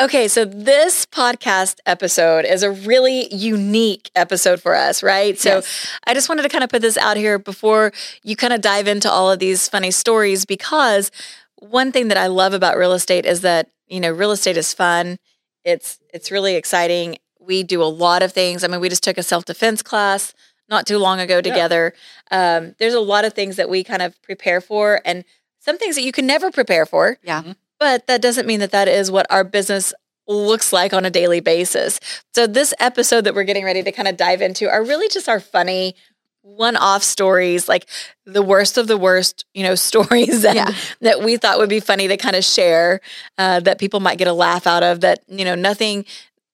Okay, so this podcast episode is a really unique episode for us, right? So Yes. I just wanted to kind of put this out here before you kind of dive into all of these funny stories because one thing that I love about real estate is that, you know, real estate is fun. It's it's really exciting. We do a lot of things. I mean, we just took a self-defense class not too long ago together. Um, there's a lot of things that we kind of prepare for and some things that you can never prepare for. Yeah. But that doesn't mean that that is what our business looks like on a daily basis. So, this episode that we're getting ready to kind of dive into are really just our funny one off stories, like the worst of the worst, you know, stories that, Yeah. that we thought would be funny to kind of share, uh, that people might get a laugh out of, that, you know, nothing,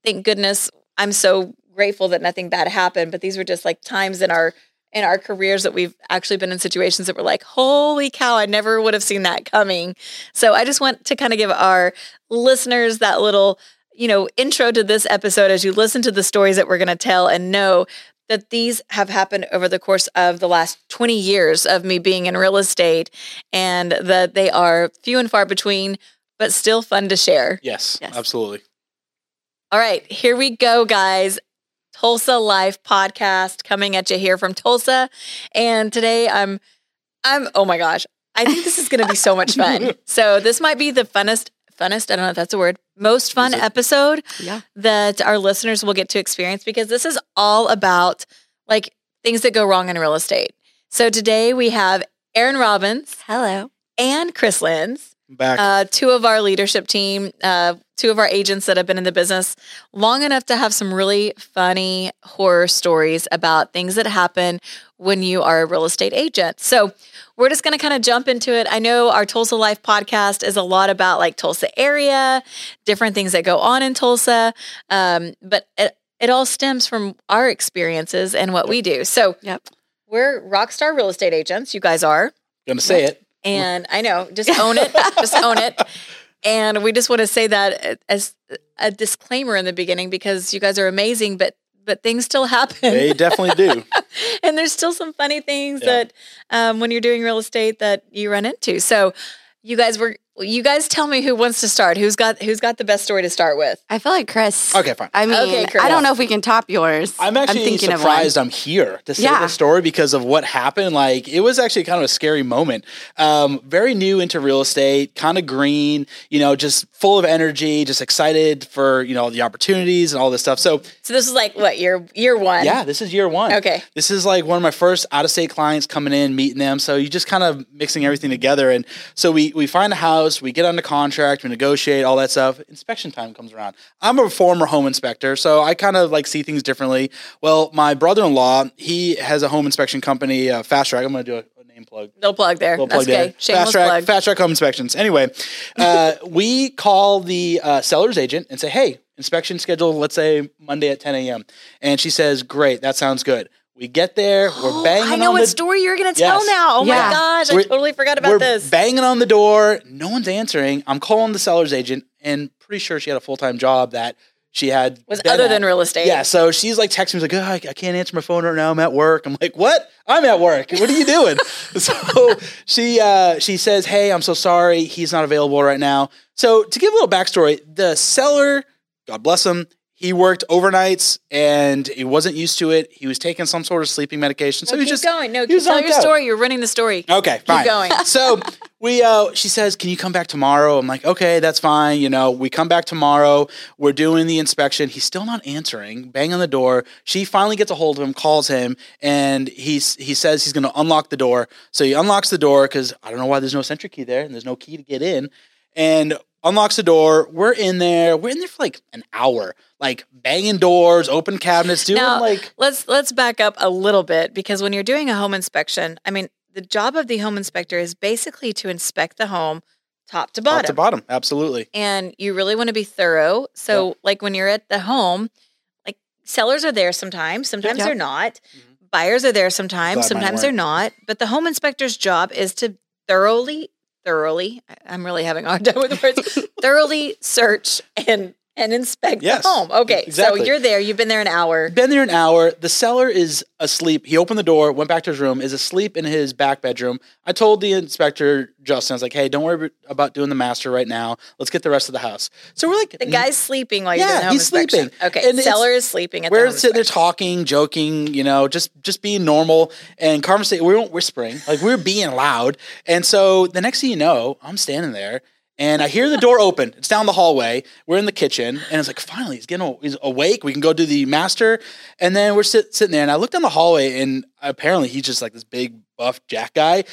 thank goodness, I'm so grateful that nothing bad happened, but these were just like times in our in our careers that we've actually been in situations that were like, holy cow, I never would have seen that coming. So I just want to kind of give our listeners that little, you know, intro to this episode as you listen to the stories that we're going to tell and know that these have happened over the course of the last 20 years of me being in real estate and that they are few and far between, but still fun to share. Yes, Yes. absolutely. All right, here we go, guys. Tulsa Life podcast coming at you here from Tulsa. And today I'm I'm oh my gosh. I think this is gonna be so much fun. So this might be the funnest, funnest, I don't know if that's a word, most fun episode Yeah. that our listeners will get to experience because this is all about like things that go wrong in real estate. So today we have Erin Robins Hello. and Chris Lens Back. uh, two of our leadership team, uh, two of our agents that have been in the business long enough to have some really funny horror stories about things that happen when you are a real estate agent. So we're just going to kind of jump into it. I know our Tulsa Life podcast is a lot about like Tulsa area, different things that go on in Tulsa, um, but it, it all stems from our experiences and what we do. So Yep. we're rockstar real estate agents. You guys are. Gonna say it. And I know, just own it, just own it. And we just want to say that as a disclaimer in the beginning because you guys are amazing, but but things still happen, They definitely do. and there's still some funny things Yeah. that um, when you're doing real estate that you run into. So you guys were, you guys tell me who wants to start. Who's got who's got the best story to start with? I feel like Chris. Okay, fine. I mean, Okay, Chris. I don't know if we can top yours. I'm actually thinking surprised of one. I'm here to say Yeah. the story because of what happened. Like it was actually kind of a scary moment. Um, very new into real estate, kind of green, you know, just full of energy, just excited for you know the opportunities and all this stuff. So So this is like what year year one? yeah, this is year one. Okay. This is like one of my first out of state clients coming in, meeting them. So you just kind of mixing everything together. And so we we find a house, we get under contract, we negotiate, all that stuff. Inspection time comes around. I'm a former home inspector, so I kind of like see things differently. Well, my brother in law, he has a home inspection company, uh, Fast Track. I'm going to do a, a name plug. No plug there. That's plug okay. there. Shameless fast track, plug. fast track home inspections. Anyway, uh, we call the uh, seller's agent and say, "Hey, inspection scheduled. Let's say Monday at 10 a.m." And she says, "Great, that sounds good." We get there, we're banging on the door. I know on what the story you're going to tell Yes. now. Oh Yeah. my gosh, I We're- totally forgot about we're this. banging on the door. No one's answering. I'm calling the seller's agent, and pretty sure she had a full time job that she had was other at. than real estate. Yeah, so she's like texting me like, oh, I, I can't answer my phone right now. I'm at work. I'm like, what? I'm at work. What are you doing? so she uh, she says, hey, I'm so sorry. He's not available right now. So to give a little backstory, the seller, God bless him, he worked overnights and he wasn't used to it. He was taking some sort of sleeping medication. So No, he keep was just going. No, he keep was tell your out. story. You're running the story. Okay, fine. going. so we uh she says, Can you come back tomorrow? I'm like, Okay, that's fine. You know, we come back tomorrow. We're doing the inspection. He's still not answering. Bang on the door. She finally gets a hold of him, calls him, and he's he says he's gonna unlock the door. So he unlocks the door because I don't know why there's no sentry key there and there's no key to get in. And unlocks the door. We're in there. We're in there for like an hour, like banging doors, open cabinets, doing Now, like let's let's back up a little bit because when you're doing a home inspection, I mean, the job of the home inspector is basically to inspect the home top to bottom. top to bottom. Absolutely. and you really want to be thorough. So, like when you're at the home, like sellers are there sometimes, sometimes they're not. Mhm. Buyers are there sometimes, Glad sometimes they're not. But the home inspector's job is to thoroughly, thoroughly, I'm really having a hard time with the words, thoroughly search and and inspect Yes, the home. Okay, exactly. so you're there. You've been there an hour. Been there an hour. The seller is asleep. He opened the door, went back to his room, is asleep in his back bedroom. I told the inspector, Justin, I was like, hey, don't worry about doing the master right now. Let's get the rest of the house. So we're like, The guy's sleeping while you're Yeah, doing the home he's inspection. sleeping. Okay, And seller is sleeping at the we're home sitting there talking, joking, you know, just just being normal and conversation. We weren't whispering, like we were being loud. And so the next thing you know, I'm standing there and I hear the door open. It's down the hallway. We're in the kitchen, and it's like finally he's getting he's awake. We can go do the master. And then we're sit, sitting there, and I look down the hallway, and apparently he's just like this big buff jack guy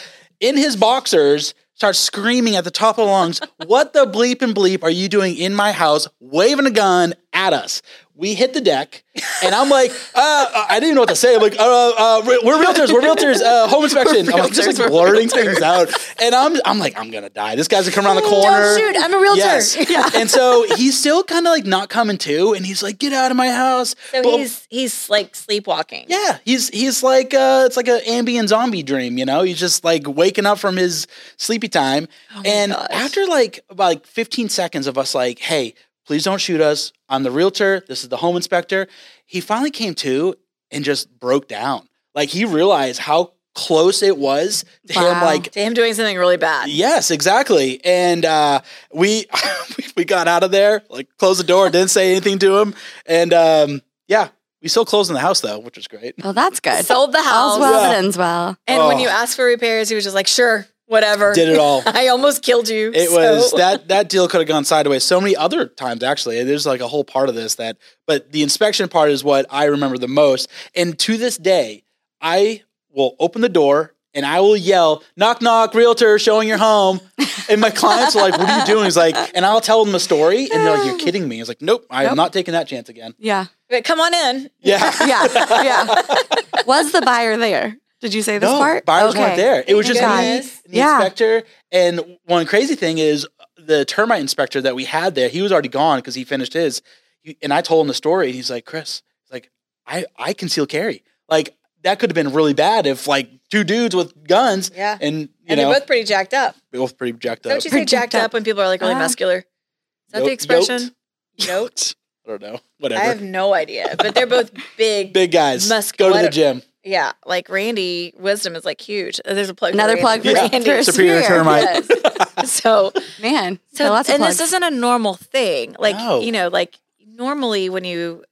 in his boxers. Starts screaming at the top of the lungs, What the bleep and bleep are you doing in my house, waving a gun at us? We hit the deck, and I'm like, uh, I didn't even know what to say. I'm like, uh, uh, we're realtors, we're realtors, uh, home inspection. I'm like, just like blurting things out, and I'm I'm like, I'm gonna die. This guy's gonna come around the corner. Don't shoot! I'm a realtor. Yes. And so he's still kind of like not coming to, and he's like, get out of my house. So But- he's he's like sleepwalking. yeah, he's he's like uh it's like an ambient zombie dream, you know? He's just like waking up from his sleepy time. Oh and gosh. after like about like 15 seconds of us like, "Hey, please don't shoot us. I'm the realtor. This is the home inspector." He finally came to and just broke down. Like he realized how close it was to him like To him doing something really bad. Yes, exactly. And uh, we we got out of there, like closed the door, didn't say anything to him, and um, yeah, we still closed in the house though, which was great. Well, that's good. Sold the house. All's well Yeah. that ends well. And when Oh. you asked for repairs, he was just like, sure, whatever. Did it all. I almost killed you. It so- was that that deal could have gone sideways so many other times actually. There's like a whole part of this that but the inspection part is what I remember the most. And to this day, I will open the door and I will yell, knock knock, realtor showing your home. And my clients are like, What are you doing? He's like, and I'll tell them a story and they're like, You're kidding me. He's like, Nope, I'm Nope. not taking that chance again. Yeah. But come on in. Yeah. Yeah. Yeah. Was the buyer there? Did you say this no, part? buyers Okay. weren't there. It was Thank just me, goodness. and the Yeah. inspector. And one crazy thing is the termite inspector that we had there. He was already gone because he finished his. He- And I told him the story, and he's like, "Chris, like, I I conceal carry. Like that could have been really bad if like two dudes with guns, Yeah. and you And know, they're both pretty jacked up. they're both pretty jacked up. Don't you say jacked up when people are like really Ah. muscular? Is that Yoked- the expression? yoked? Yoked? I don't know. Whatever. I have no idea. But they're both big. Big guys. muscular- Go to the gym. Yeah. Like Randy Wisdom is like huge. Uh, There's a plug. for Another Randy. plug for Yeah. Randy. Superior termite. Yes. so Man. So, So lots of and plugs. this isn't a normal thing. Like No. you know, like normally when you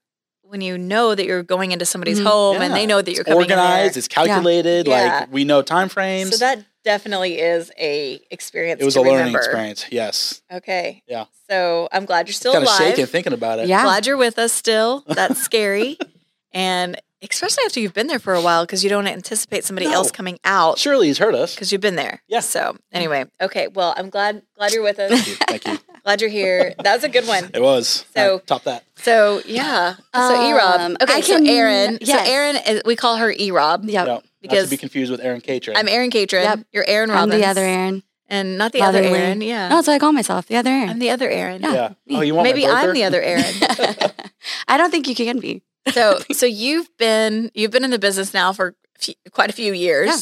when you know that you're going into somebody's Mhm. home and they know that you're It's coming organized. in It's calculated. Yeah. Like we know time frames. So that definitely is a experience. it was to a learning remember. experience. Yes. Okay. Yeah. So I'm glad you're still Kind of shaking thinking about it. Yeah. Glad you're with us still. That's scary. and especially after you've been there for a while because you don't anticipate somebody No. else coming out Surely he's heard us. because you've been there. Yeah. So anyway, okay. Well, I'm glad glad you're with us. Thank you. Thank you. glad you're here. That was a good one. It was. So- Uh, top that. So yeah. So E Rob. Um, Okay. I so can- Erin. yes. So Erin, is, we call her E Rob. Yep. No, not because to be confused with Erin Catron. I'm Erin Catron. Yep. You're Erin I'm the other Erin. and not the other Erin. Yeah. No, that's what I call myself. The other Erin. I'm the other Erin. Yeah. yeah. Oh, you want Maybe my I'm the other Erin. I don't think you can be. So so you've been you've been in the business now for few, quite a few years. Yeah.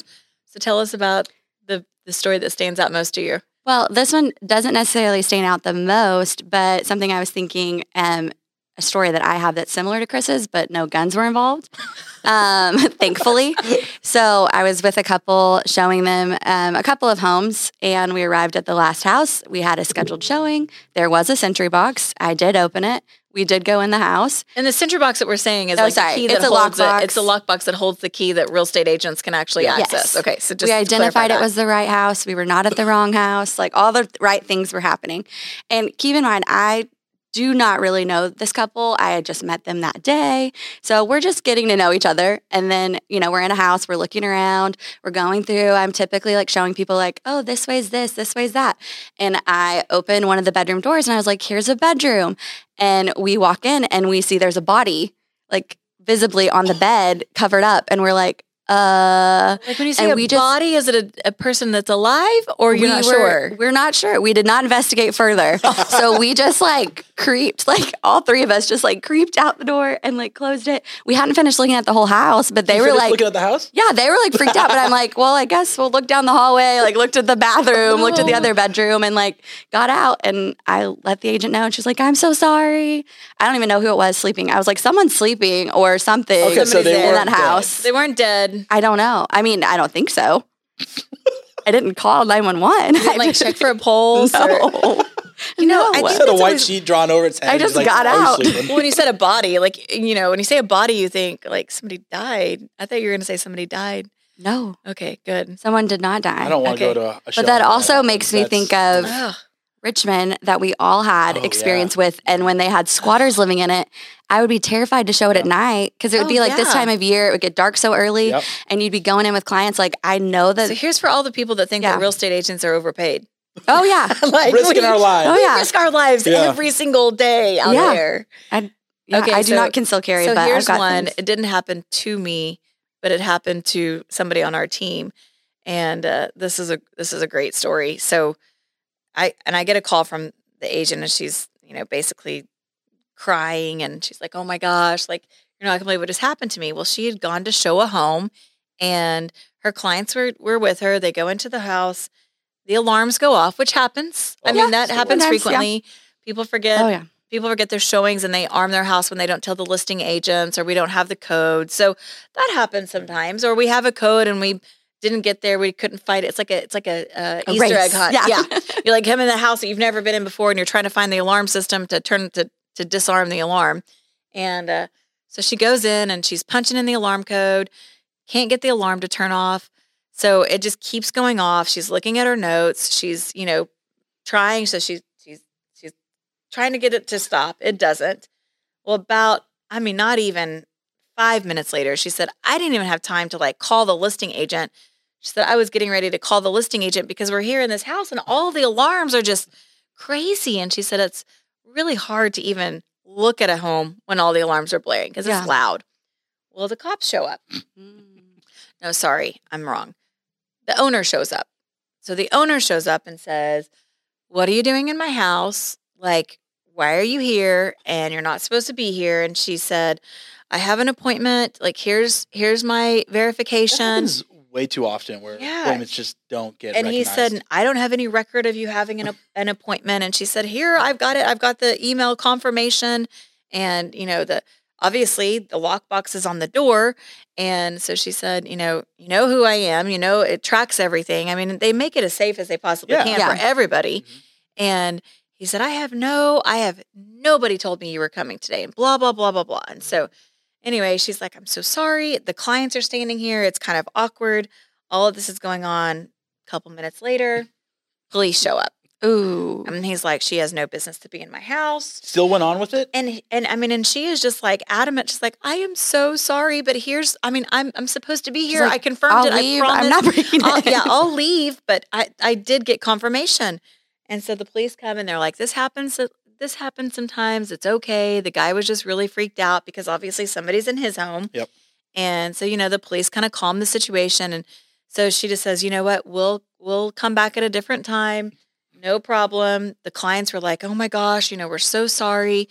So tell us about the the story that stands out most to you. Well, this one doesn't necessarily stand out the most, but something I was thinking, um, a story that I have that's similar to Chris's, but no guns were involved. Um, thankfully. So I was with a couple showing them um, a couple of homes, and we arrived at the last house. We had a scheduled showing. There was a sentry box. I did open it. We did go in the house. And the sentry box that we're saying is Oh, like sorry. the key that It's a holds lockbox. it. It's a lockbox that holds the key that real estate agents can actually Yeah. access. Okay, so just we identified it was the right house. We were not at the wrong house. Like all the right things were happening. And keep in mind, I do not really know this couple. I had just met them that day. So we're just getting to know each other. And then, you know, we're in a house, we're looking around, we're going through. I'm typically like showing people, like, oh, this way's this, this way's that. And I open one of the bedroom doors and I was like, here's a bedroom. And we walk in and we see there's a body, like visibly on the bed, covered up. And we're like, uh, Like when you say a we just- body, is it a, a person that's alive or you're we not were, sure? We're not sure. We did not investigate further. so we just like creeped, like all three of us just like creeped out the door and like closed it. We hadn't finished looking at the whole house, but they You were like, looking at the house. yeah, they were like freaked out. But I'm like, well, I guess we'll look down the hallway, like looked at the bathroom, looked at the Oh. other bedroom, and like got out. And I let the agent know, and she's like, I'm so sorry. I don't even know who it was sleeping. I was like, someone's sleeping or something Okay, so Somebody's they in weren't that dead. house. they weren't dead. I don't know. I mean, I don't think so. I didn't call 911. Didn't, like check for a pulse. Or, No. You know, I No. think Just had a white always- sheet drawn over its head. I just like, got out." Well, when you said a body, like you know, when you say a body, you think like somebody died. I thought you were going to say somebody died. No, Okay, good. someone did not die. I don't want to Okay. go to a, a show but that also happens. makes me think of Ugh. Richmond that we all had Oh, yeah. experience with. And when they had squatters living in it, I would be terrified to show it at night because it would Oh, be like this time of year. It would get dark so early Yep. and you'd be going in with clients. Like, I know that. So here's for all the people that think Yeah. that real estate agents are overpaid. oh, yeah. like risking we, our lives. Oh, we yeah. risk our lives Yeah. every single day out Yeah. there. yeah Okay, I do so- not conceal carry, so but here's I've got one. things. It didn't happen to me, but it happened to somebody on our team, and uh, this is a this is a great story. So, I and I get a call from the agent, and she's you know basically crying, and she's like, "Oh my gosh, like you're not gonna believe what just happened to me." Well, she had gone to show a home, and her clients were were with her. They go into the house, the alarms go off, which happens. I Oh, mean, yeah, that happens sometimes, yeah. frequently. People forget Oh, yeah. people forget their showings and they arm their house when they don't tell the listing agents or we don't have the code. So that happens sometimes. Or we have a code and we didn't get there. We couldn't find it. It's like a it's like a, uh A Easter egg race. hunt. Yeah. Yeah. You're like him in the house that you've never been in before and you're trying to find the alarm system to turn to to disarm the alarm. And uh, so she goes in and she's punching in the alarm code, can't get the alarm to turn off. So it just keeps going off. She's looking at her notes. She's, you know, trying. So she's she's she's trying to get it to stop. It doesn't. Well, about I mean, not even five minutes later, she said, I didn't even have time to like call the listing agent. She said, I was getting ready to call the listing agent because we're here in this house and all the alarms are just crazy. And she said, it's really hard to even look at a home when all the alarms are blaring because Yeah. it's loud. Well, the cops show up. Mm. No, sorry, I'm wrong. The owner shows up. So the owner shows up and says, What are you doing in my house? Like, why are you here? And you're not supposed to be here. And she said, I have an appointment. Like, here's here's my That verification. Happens way too often where Yeah. appointments just don't get And he said, I don't have any record of you having an, an appointment. And she said, Here, I've got it. I've got the email confirmation. And, you know, the obviously the lockbox is on the door. And so she said, You know, you know who I am. You know, it tracks everything. I mean, they make it as safe as they possibly Yeah. can Yeah. for everybody. Mhm. And he said, I have no, I have nobody told me you were coming today, and blah, blah, blah, blah, blah. And so, anyway, she's like, I'm so sorry. The clients are standing here. It's kind of awkward. All of this is going on. A couple minutes later, police show up. Ooh. And he's like, she has no business to be in my house. Still went on with it. And and I mean, and she is just like adamant. She's like, I am so sorry, but here's, I mean, I'm I'm supposed to be here. like, I confirmed I'll it. leave. I promise. I'm not breaking I'll, it. yeah, I'll leave, but I, I did get confirmation. And so the police come and they're like, this happens. This happens sometimes. It's okay. The guy was just really freaked out because obviously somebody's in his home. Yep. And so, you know, the police kind of calm the situation. And so she just says, you know what, we'll, we'll come back at a different time. No problem. The clients were like, oh my gosh, you know, we're so sorry.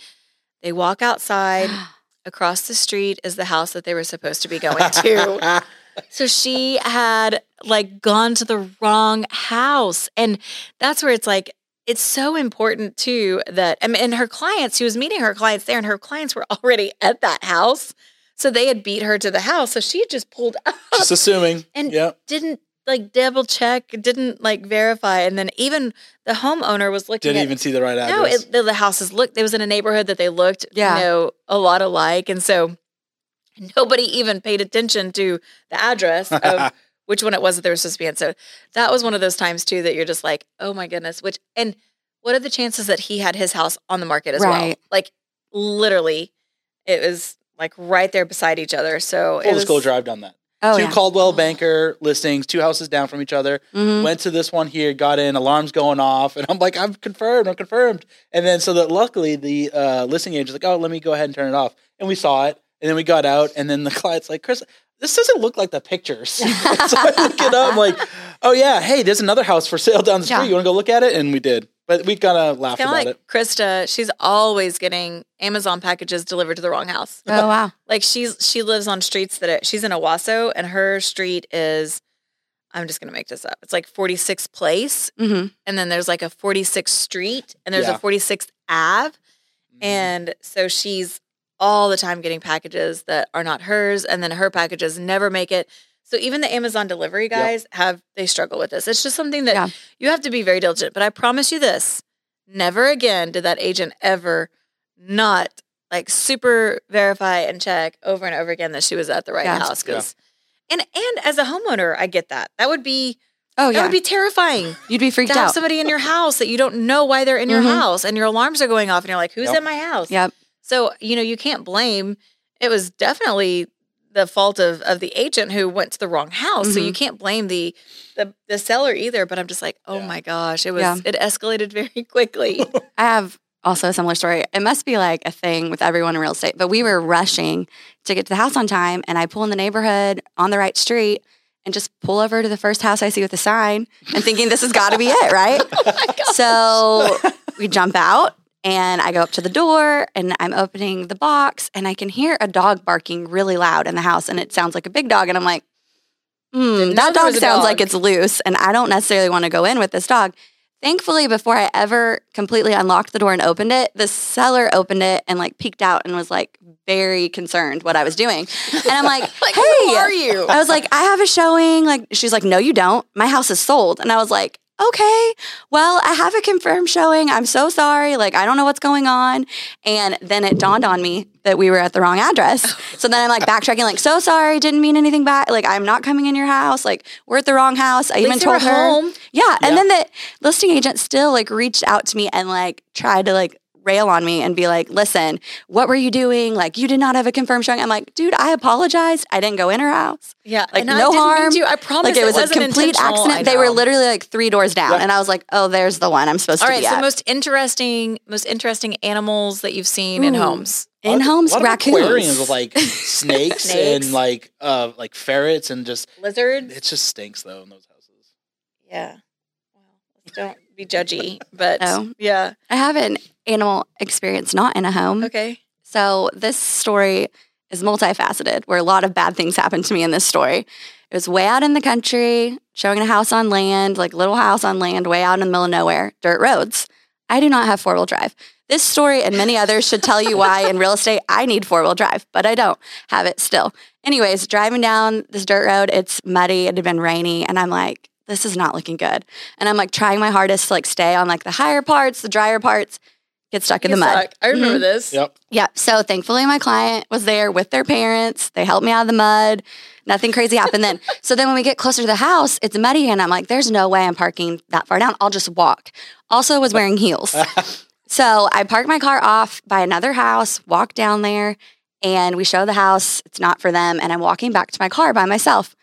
They walk outside. Across the street is the house that they were supposed to be going to. So she had like gone to the wrong house. And that's where it's like, it's so important too that, I mean, and her clients, she was meeting her clients there, and her clients were already at that house. So they had beat her to the house. So she had just pulled up, just assuming. And- yeah. didn't like double check, didn't like verify. And then even the homeowner was looking Didn't at even see the right no, address. it, the, the houses looked. It was in a neighborhood that they looked, Yeah. you know, a lot alike, and so nobody even paid attention to the address of which one it was that they were supposed to be in. So that was one of those times too that you're just like, oh my goodness. Which and what are the chances that he had his house on the market as well? Like literally, it was like right there beside each other. So it Full was, disclosure, I've done that. Oh, two yeah. Coldwell Banker listings, two houses down from each other. Mhm. Went to this one here, got in, alarms going off, and I'm like, I'm confirmed, I'm confirmed. And then so that luckily the uh, listing agent's like, oh, let me go ahead and turn it off. And we saw it, And then we got out, and then the client's like, Chris, this doesn't look like the pictures. so I look it up, I'm like, oh yeah, hey, there's another house for sale down the street. Yeah. You want to go look at it? And we did. But we kind of laughed about like it. Krista, she's always getting Amazon packages delivered to the wrong house. Oh wow. Like she's she lives on streets that are, she's in Owasso, and her street is. I'm just gonna make this up. It's like 46th Place, hmm and then there's like a 46th Street, and there's Yeah. a 46th Ave, Mhm. and so she's all the time getting packages that are not hers, and then her packages never make it. So even the Amazon delivery guys have they struggle with this. It's just something that Yeah. you have to be very diligent. But I promise you this: never again did that agent ever not like super verify and check over and over again that she was at the right Yeah. house. Because and and as a homeowner, I get that. That would be Oh that yeah. would be terrifying You'd be freaked to have out. somebody in your house that you don't know why they're in your Mhm. house and your alarms are going off and you're like, who's Yep. in my house? Yep. So, you know, you can't blame it was definitely the fault of of the agent who went to the wrong house. So you mm-hmm. can't blame the the the seller either. But I'm just like, oh Yeah. my gosh, it was Yeah. it escalated very quickly. I have also a similar story. It must be like a thing with everyone in real estate, but we were rushing to get to the house on time, and I pull in the neighborhood on the right street and just pull over to the first house I see with a sign and thinking this has got to be it, right? Oh so we jump out. And I go up to the door and I'm opening the box and I can hear a dog barking really loud in the house and it sounds like a big dog. And I'm like, hmm, that dog sounds dog. like it's loose and I don't necessarily want to go in with this dog. Thankfully, before I ever completely unlocked the door and opened it, the seller opened it and like peeked out and was like very concerned what I was doing. And I'm like, like, hey, who are you? I was like, I have a showing. Like, she's like, no, you don't. My house is sold. And I was like, okay, well, I have a confirmed showing. I'm so sorry. Like, I don't know what's going on. And then it dawned on me that we were at the wrong address. So then I'm like backtracking, like, so sorry, didn't mean anything bad. Like, I'm not coming in your house. Like, we're at the wrong house. I even least you were told her. home. Yeah. Yeah. And then the listing agent still like reached out to me and like tried to like rail on me and be like, listen, what were you doing? Like, you did not have a confirmed showing. I'm like, dude, I apologized. I didn't go in her house. Yeah, Like, and I no didn't mean harm. to. I promise Like, it was a wasn't complete accident. They were literally like three doors down. Yeah. And I was like, oh, there's the one I'm supposed All to right, be so at. most interesting, most interesting animals that you've seen in homes. in A lot of- homes, a raccoons. aquariums with like snakes, Snakes. and like uh like ferrets and just Lizards. it just stinks though in those houses. Yeah. Well, don't be judgy, but No. yeah. I have an animal experience not in a home. Okay. So this story is multifaceted, where a lot of bad things happened to me in this story. It was way out in the country, showing a house on land, like little house on land, way out in the middle of nowhere, dirt roads. I do not have four wheel drive. This story and many others should tell you why in real estate I need four wheel drive, but I don't have it still. Anyways, driving down this dirt road, it's muddy, it had been rainy, and I'm like, this is not looking good. And I'm like trying my hardest to like stay on like the higher parts, the drier parts, get stuck in the mud. suck. I remember mm-hmm. this. Yep. Yeah. So thankfully, my client was there with their parents. They helped me out of the mud. Nothing crazy happened then. So then when we get closer to the house, it's muddy and I'm like, there's no way I'm parking that far down. I'll just walk. Also was wearing heels. So I park my car off by another house, walk down there, and we show the house. It's not for them. And I'm walking back to my car by myself.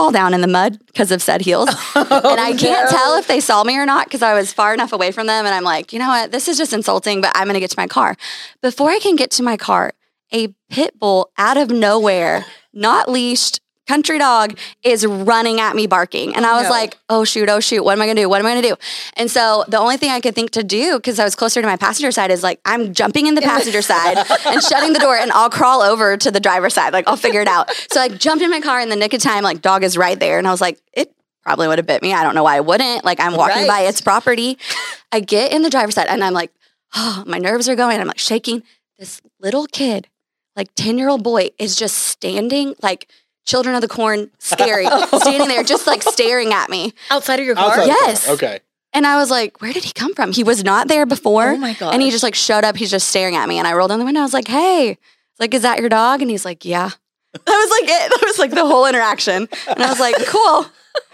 Fall down in the mud because of said heels. Oh, and I can't tell if they saw me or not because I was far enough away from them. And I'm like, you know what? This is just insulting, but I'm going to get to my car. Before I can get to my car, a pit bull out of nowhere, not leashed, country dog is running at me barking. And I was No. like, oh shoot, oh shoot, what am I gonna do? What am I gonna do? And so the only thing I could think to do, because I was closer to my passenger side, is like, I'm jumping in the passenger side and shutting the door and I'll crawl over to the driver's side. Like I'll figure it out. So I jumped in my car in the nick of time, like dog is right there. And I was like, it probably would have bit me. I don't know why I wouldn't. Like I'm walking by its property. I get in the driver's side and I'm like, oh, my nerves are going. I'm like shaking. This little kid, like 10 year old boy, is just standing like children of the corn, scary, standing there just like staring at me. Outside of your car? Outside Yes. car. Okay. And I was like, where did he come from? He was not there before. Oh my god. And he just like showed up. He's just staring at me. And I rolled down the window. I was like, hey, like, is that your dog? And he's like, yeah. That was like it. That was like the whole interaction. And I was like, cool.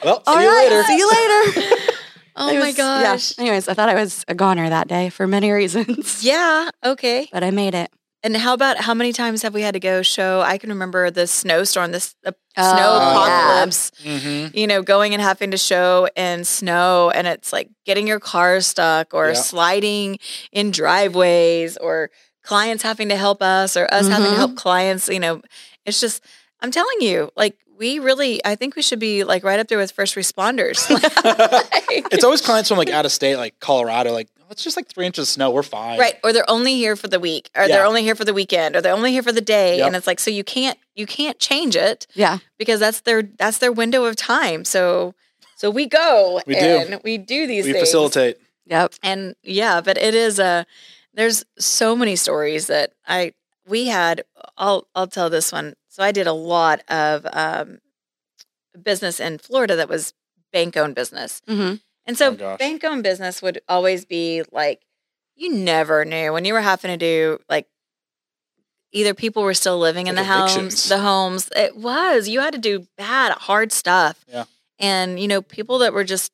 Well, see you right, later. See you later. oh It my was- yeah. gosh. Anyways, I thought I was a goner that day for many reasons. Yeah. Okay. But I made it. And how about how many times have we had to go show? I can remember the snowstorm, this the Oh, snow yeah. apocalypse. Mm-hmm. You know, going and having to show in snow, and it's like getting your car stuck or Yeah. sliding in driveways or clients having to help us or us having to help clients. You know, it's just I'm telling you, like we really, I think we should be like right up there with first responders. Like- It's always clients from like out of state, like Colorado. Like "Oh, it's just like three inches of snow. We're fine. right or they're only here for the week or they're only here for the weekend or they're only here for the day Yep. and it's like so you can't you can't change it Yeah. because that's their that's their window of time so so we go We do. we do these We things facilitate. Yep. and yeah but it is a there's so many stories that i we had i'll i'll tell this one so i did a lot of um business in florida that was bank owned business hmm and so Oh, bank owned business would always be like you never knew when you were having to do like either people were still living in Like the homes the homes. It was. You had to do bad hard stuff. Yeah. and you know people that were just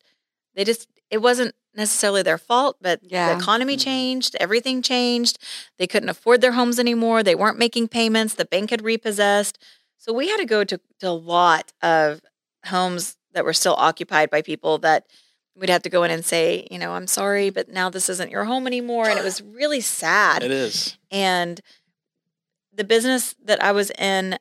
they just it wasn't necessarily their fault but Yeah. the economy Mhm. changed everything changed. They couldn't afford their homes anymore. They weren't making payments. The bank had repossessed. So we had to go to, to a lot of homes that were still occupied by people that we'd have to go in and say you know i'm sorry but now this isn't your home anymore and it was really sad It is. and the business that I was in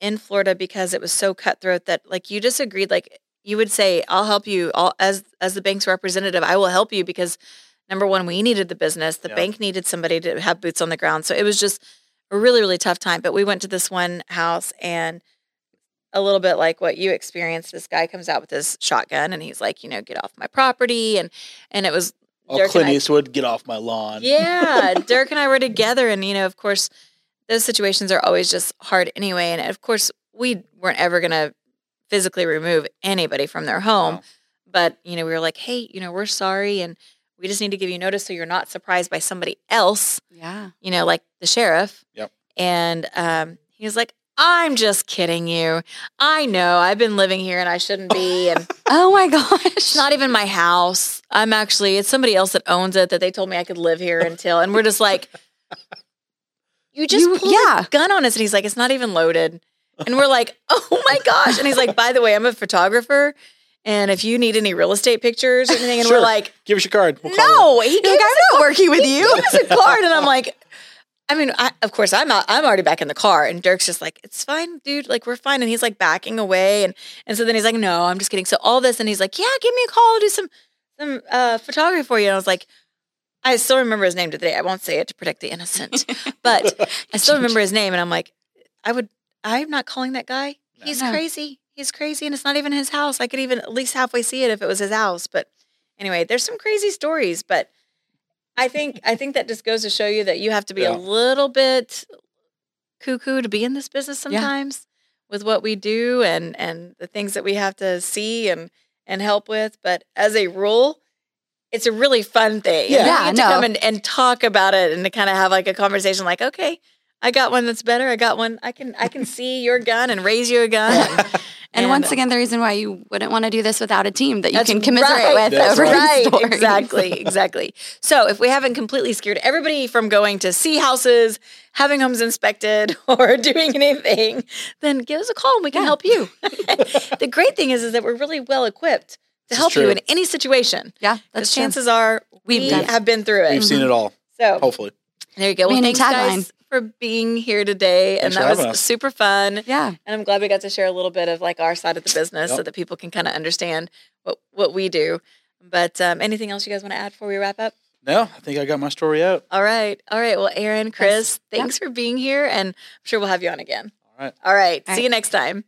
in Florida because it was so cutthroat that like you just agreed like you would say I'll help you all as as the bank's representative I will help you because number one we needed the business the Yeah. bank needed somebody to have boots on the ground so it was just a really really tough time but we went to this one house and a little bit like what you experienced this guy comes out with his shotgun and he's like you know get off my property and and it was Oh, Derek and Clint I- Eastwood, get off my lawn. yeah, Dirk and I were together, and you know, of course, those situations are always just hard anyway. And of course, we weren't ever gonna physically remove anybody from their home, No. but you know, we were like, hey, you know, we're sorry, and we just need to give you notice so you're not surprised by somebody else, Yeah. you know, like the sheriff. Yep. And um, he was like. I'm just kidding you. I know I've been living here and I shouldn't be. And Oh my gosh. it's not even my house. I'm actually it's somebody else that owns it that they told me I could live here until and we're just like You just You- pulled yeah. a gun on us and he's like, It's not even loaded. And we're like, Oh my gosh. And he's like, by the way, I'm a photographer. And if you need any real estate pictures or anything, and Sure. we're like, Give us your card. We'll. No, he gave like, us I'm not working with you. gave us a card, and I'm like, I mean, I, of course, I'm out, I'm already back in the car, and Dirk's just like, it's fine, dude, like we're fine, and he's like backing away, and and so then he's like, no, I'm just kidding. So all this, and he's like, yeah, give me a call, I'll do some some uh, photography for you, and I was like. I still remember his name today. I won't say it to protect the innocent, but I still remember his name, and I'm like, I would, I'm not calling that guy. He's No. crazy. He's crazy, and it's not even his house. I could even at least halfway see it if it was his house. But anyway, there's some crazy stories, but I think I think that just goes to show you that you have to be Yeah. a little bit cuckoo to be in this business Yeah. sometimes with what we do and and the things that we have to see and and help with. But as a rule, it's a really fun thing. Yeah. Yeah, you get to no. come and, and talk about it and to kind of have like a conversation like, okay, I got one that's better. I got one. I can I can see your gun and raise you a gun. And, once again, the reason why you wouldn't want to do this without a team that you can commiserate right. with That's over right, these stories. exactly, exactly. So if we haven't completely scared everybody from going to see houses, having homes inspected, or doing anything, then give us a call and we can Yeah. help you. the great thing is, is that we're really well equipped to This help you in any situation. Yeah, Because that's true. chances are We've we done- have been through it. We've seen it all. So Hopefully. there you go. Well, I mean, thanks tagline. guys for being here today, and Thanks for that was us. super fun. Yeah. And I'm glad we got to share a little bit of like our side of the business so that people can kind of understand what what we do. But um, anything else you guys want to add before we wrap up? No, I think I got my story out. All right, all right. Well, Erin, Chris, Yeah. thanks for being here, and I'm sure we'll have you on again. All right. All right. All See you next time.